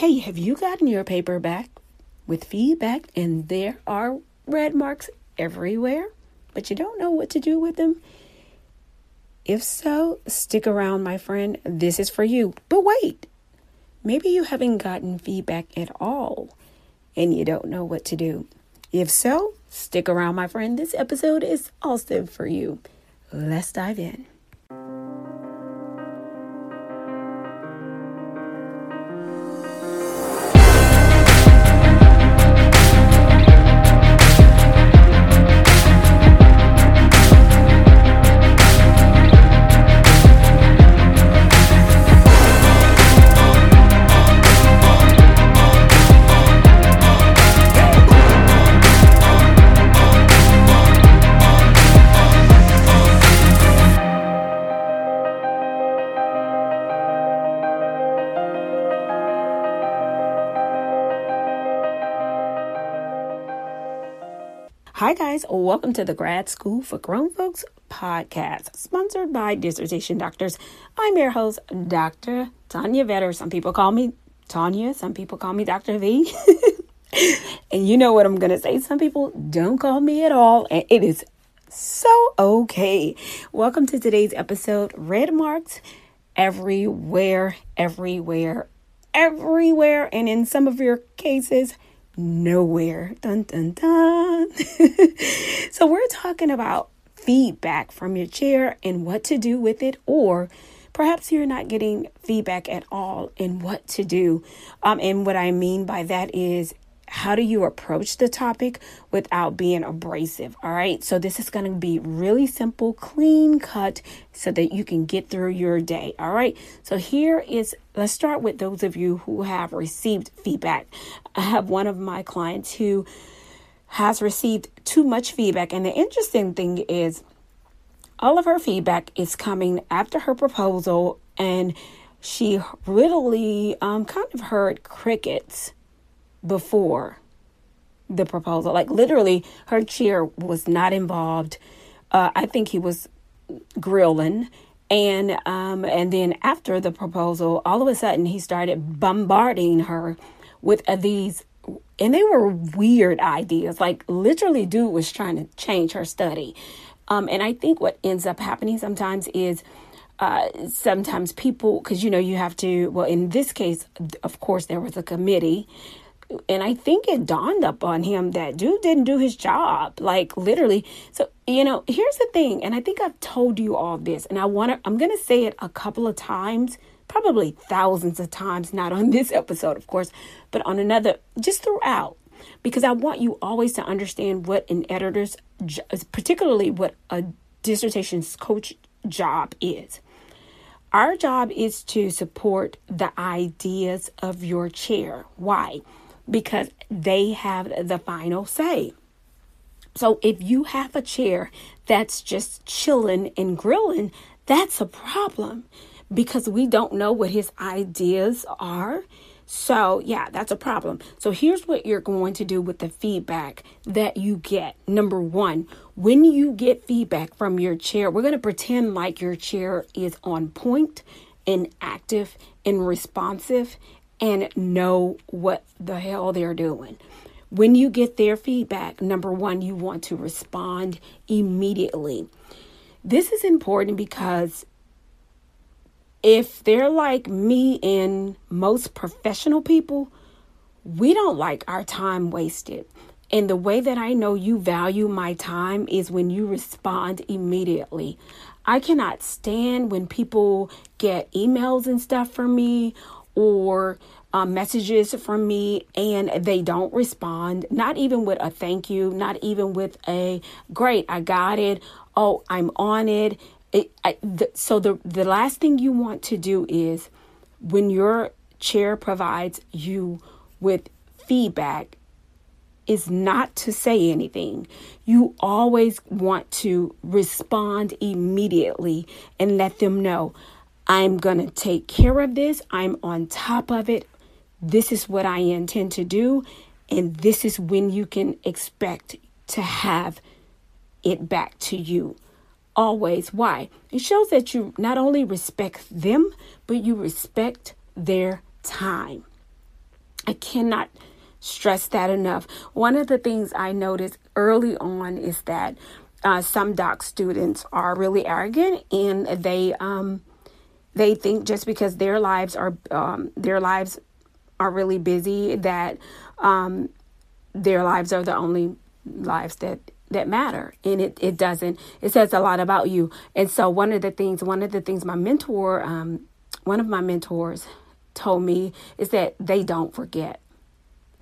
Hey, have you gotten your paper back with feedback and there are red marks everywhere, but you don't know what to do with them? If so, stick around, my friend. This is for you. But wait, maybe you haven't gotten feedback at all and you don't know what to do. If so, stick around, my friend. This episode is also for you. Let's dive in. Hi, guys. Welcome to the Grad School for Grown Folks podcast, sponsored by Dissertation Doctors. I'm your host, Dr. Tanya Vetter. Some people call me Tanya, some people call me Dr. V. and you know what I'm going to say. Some people don't call me at all, and it is so okay. Welcome to today's episode Red Marks everywhere, everywhere, everywhere, and in some of your cases, nowhere. Dun dun dun. so we're talking about feedback from your chair and what to do with it or perhaps you're not getting feedback at all and what to do. Um, and what I mean by that is how do you approach the topic without being abrasive? All right. So, this is going to be really simple, clean cut so that you can get through your day. All right. So, here is let's start with those of you who have received feedback. I have one of my clients who has received too much feedback. And the interesting thing is, all of her feedback is coming after her proposal, and she literally um, kind of heard crickets before the proposal. Like literally, her chair was not involved. Uh, I think he was grilling, and um, and then after the proposal, all of a sudden he started bombarding her with uh, these, and they were weird ideas. Like literally, dude was trying to change her study. Um, and I think what ends up happening sometimes is. Uh, sometimes people, because you know, you have to, well, in this case, of course, there was a committee and I think it dawned up on him that dude didn't do his job, like literally. So, you know, here's the thing, and I think I've told you all this, and I want to, I'm going to say it a couple of times, probably thousands of times, not on this episode, of course, but on another, just throughout, because I want you always to understand what an editor's, particularly what a dissertation's coach job is. Our job is to support the ideas of your chair. Why? Because they have the final say. So if you have a chair that's just chilling and grilling, that's a problem because we don't know what his ideas are. So, yeah, that's a problem. So, here's what you're going to do with the feedback that you get. Number one, when you get feedback from your chair, we're going to pretend like your chair is on point and active and responsive and know what the hell they're doing. When you get their feedback, number one, you want to respond immediately. This is important because if they're like me and most professional people, we don't like our time wasted. And the way that I know you value my time is when you respond immediately. I cannot stand when people get emails and stuff from me or um, messages from me and they don't respond, not even with a thank you, not even with a great, I got it, oh, I'm on it. it I, the, so, the, the last thing you want to do is when your chair provides you with feedback, is not to say anything. You always want to respond immediately and let them know I'm going to take care of this. I'm on top of it. This is what I intend to do. And this is when you can expect to have it back to you. Always. Why? It shows that you not only respect them, but you respect their time. I cannot stress that enough. One of the things I noticed early on is that uh, some doc students are really arrogant and they um, they think just because their lives are um, their lives are really busy that um, their lives are the only lives that that matter. And it, it doesn't it says a lot about you. And so one of the things one of the things my mentor um, one of my mentors told me is that they don't forget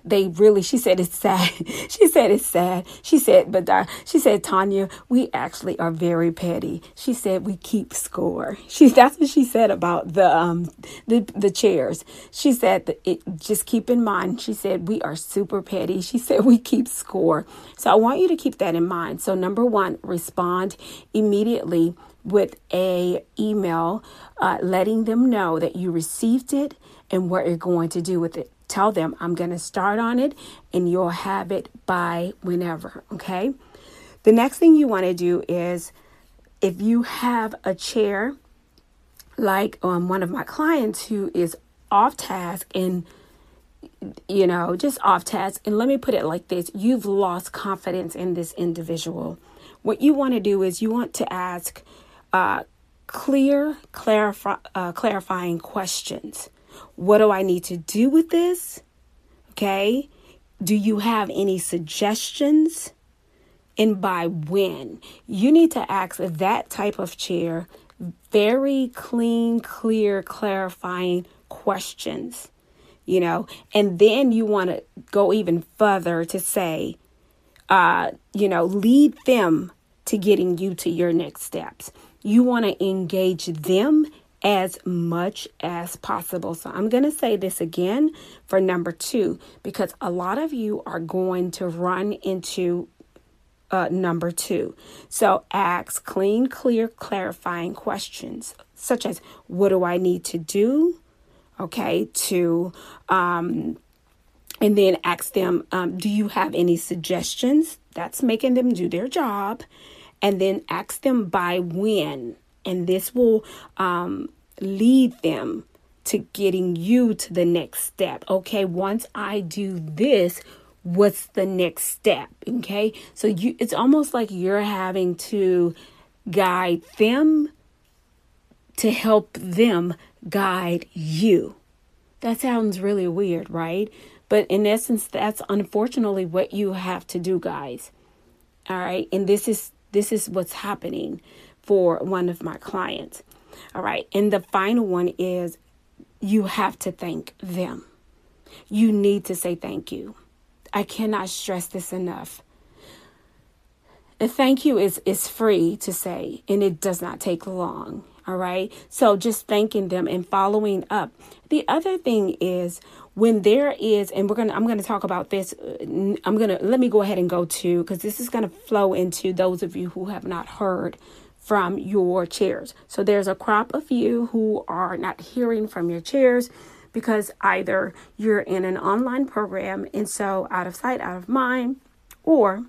they really she said it's sad. She said it's sad. She said but uh, she said tanya we actually are very petty. She said we keep score. She that's what she said about the um the the chairs. She said that it just keep in mind she said we are super petty. She said we keep score. So i want you to keep that in mind. So number one respond immediately with a email uh, letting them know that you received it and what you're going to do with it tell them I'm going to start on it and you'll have it by whenever, okay? The next thing you want to do is if you have a chair like um, one of my clients who is off task and you know, just off task. And let me put it like this you've lost confidence in this individual. What you want to do is you want to ask uh, clear, clarify, uh, clarifying questions. What do I need to do with this? Okay. Do you have any suggestions? And by when? You need to ask that type of chair very clean, clear, clarifying questions, you know, and then you want to go even further to say, uh, you know, lead them to getting you to your next steps. You want to engage them as much as possible. So I'm going to say this again for number two, because a lot of you are going to run into uh, number two. So ask clean, clear, clarifying questions, such as what do I need to do? Okay, to, um, and then ask them, um, do you have any suggestions? That's making them do their job. And then ask them by when and this will um, lead them to getting you to the next step. Okay, once I do this, what's the next step? Okay, so you it's almost like you're having to guide them to help them guide you. That sounds really weird, right? But in essence, that's unfortunately what you have to do, guys. All right, and this is this is what's happening for one of my clients. All right. And the final one is you have to thank them. You need to say thank you. I cannot stress this enough. A thank you is, is free to say and it does not take long. All right. So just thanking them and following up. The other thing is when there is, and we're going to, I'm going to talk about this. Uh, I'm going to, let me go ahead and go to, because this is going to flow into those of you who have not heard from your chairs. So there's a crop of you who are not hearing from your chairs because either you're in an online program and so out of sight, out of mind, or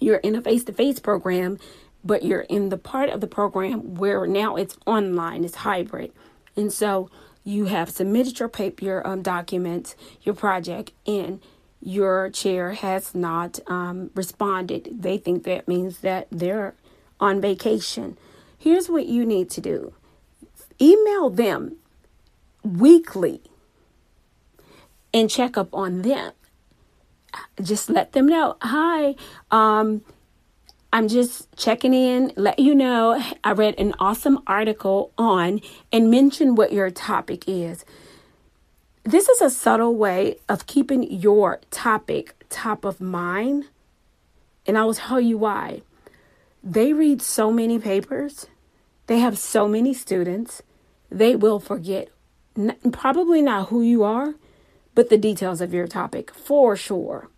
you're in a face to face program, but you're in the part of the program where now it's online, it's hybrid. And so you have submitted your paper, your um, documents, your project, and your chair has not um, responded. They think that means that they're on vacation. Here's what you need to do email them weekly and check up on them. Just let them know, hi, um, I'm just checking in, let you know I read an awesome article on and mention what your topic is. This is a subtle way of keeping your topic top of mind, and I will tell you why. They read so many papers, they have so many students, they will forget probably not who you are, but the details of your topic for sure.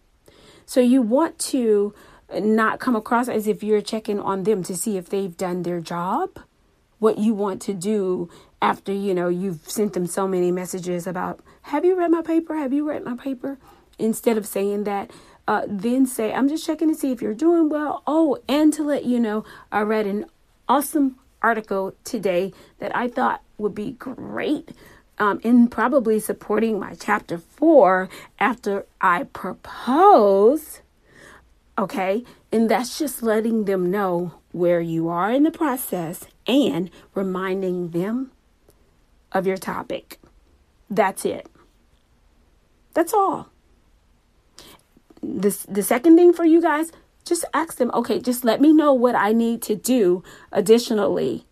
So you want to not come across as if you're checking on them to see if they've done their job. What you want to do after, you know, you've sent them so many messages about, have you read my paper? Have you read my paper? Instead of saying that, uh, then say, I'm just checking to see if you're doing well. Oh, and to let you know, I read an awesome article today that I thought would be great um, in probably supporting my chapter four after I propose. Okay, and that's just letting them know where you are in the process and reminding them of your topic. That's it. That's all. This the second thing for you guys, just ask them, okay, just let me know what I need to do additionally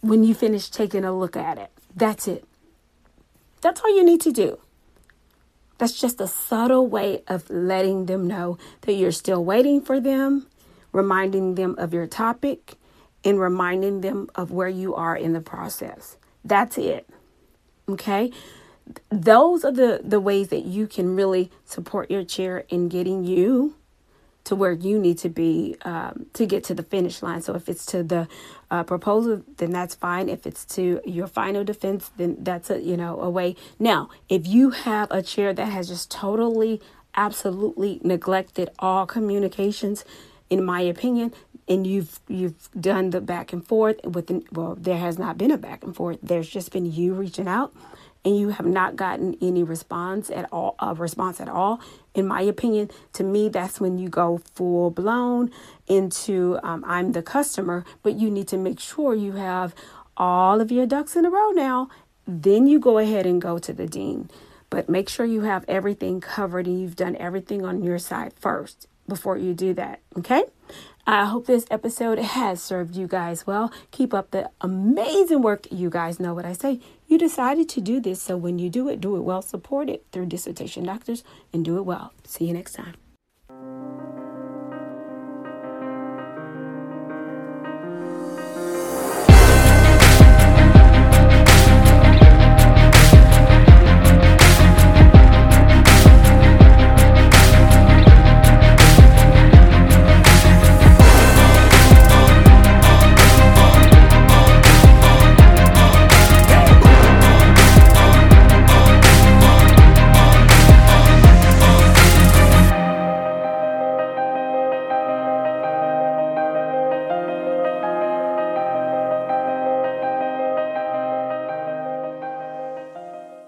when you finish taking a look at it. That's it. That's all you need to do. That's just a subtle way of letting them know that you're still waiting for them, reminding them of your topic, and reminding them of where you are in the process. That's it. Okay? Those are the, the ways that you can really support your chair in getting you to where you need to be um, to get to the finish line. So if it's to the uh, proposal, then that's fine. If it's to your final defense, then that's a you know a way. Now, if you have a chair that has just totally, absolutely neglected all communications, in my opinion, and you've you've done the back and forth with well, there has not been a back and forth. There's just been you reaching out and you have not gotten any response at all uh, response at all. In my opinion to me that's when you go full blown into um, i'm the customer but you need to make sure you have all of your ducks in a row now. Then you go ahead and go to the dean. But make sure you have everything covered and you've done everything on your side first before you do that okay I hope this episode has served you guys well. Keep up the amazing work. You guys know what I say. You decided to do this, so when you do it, do it well. Support it through Dissertation Doctors and do it well. See you next time.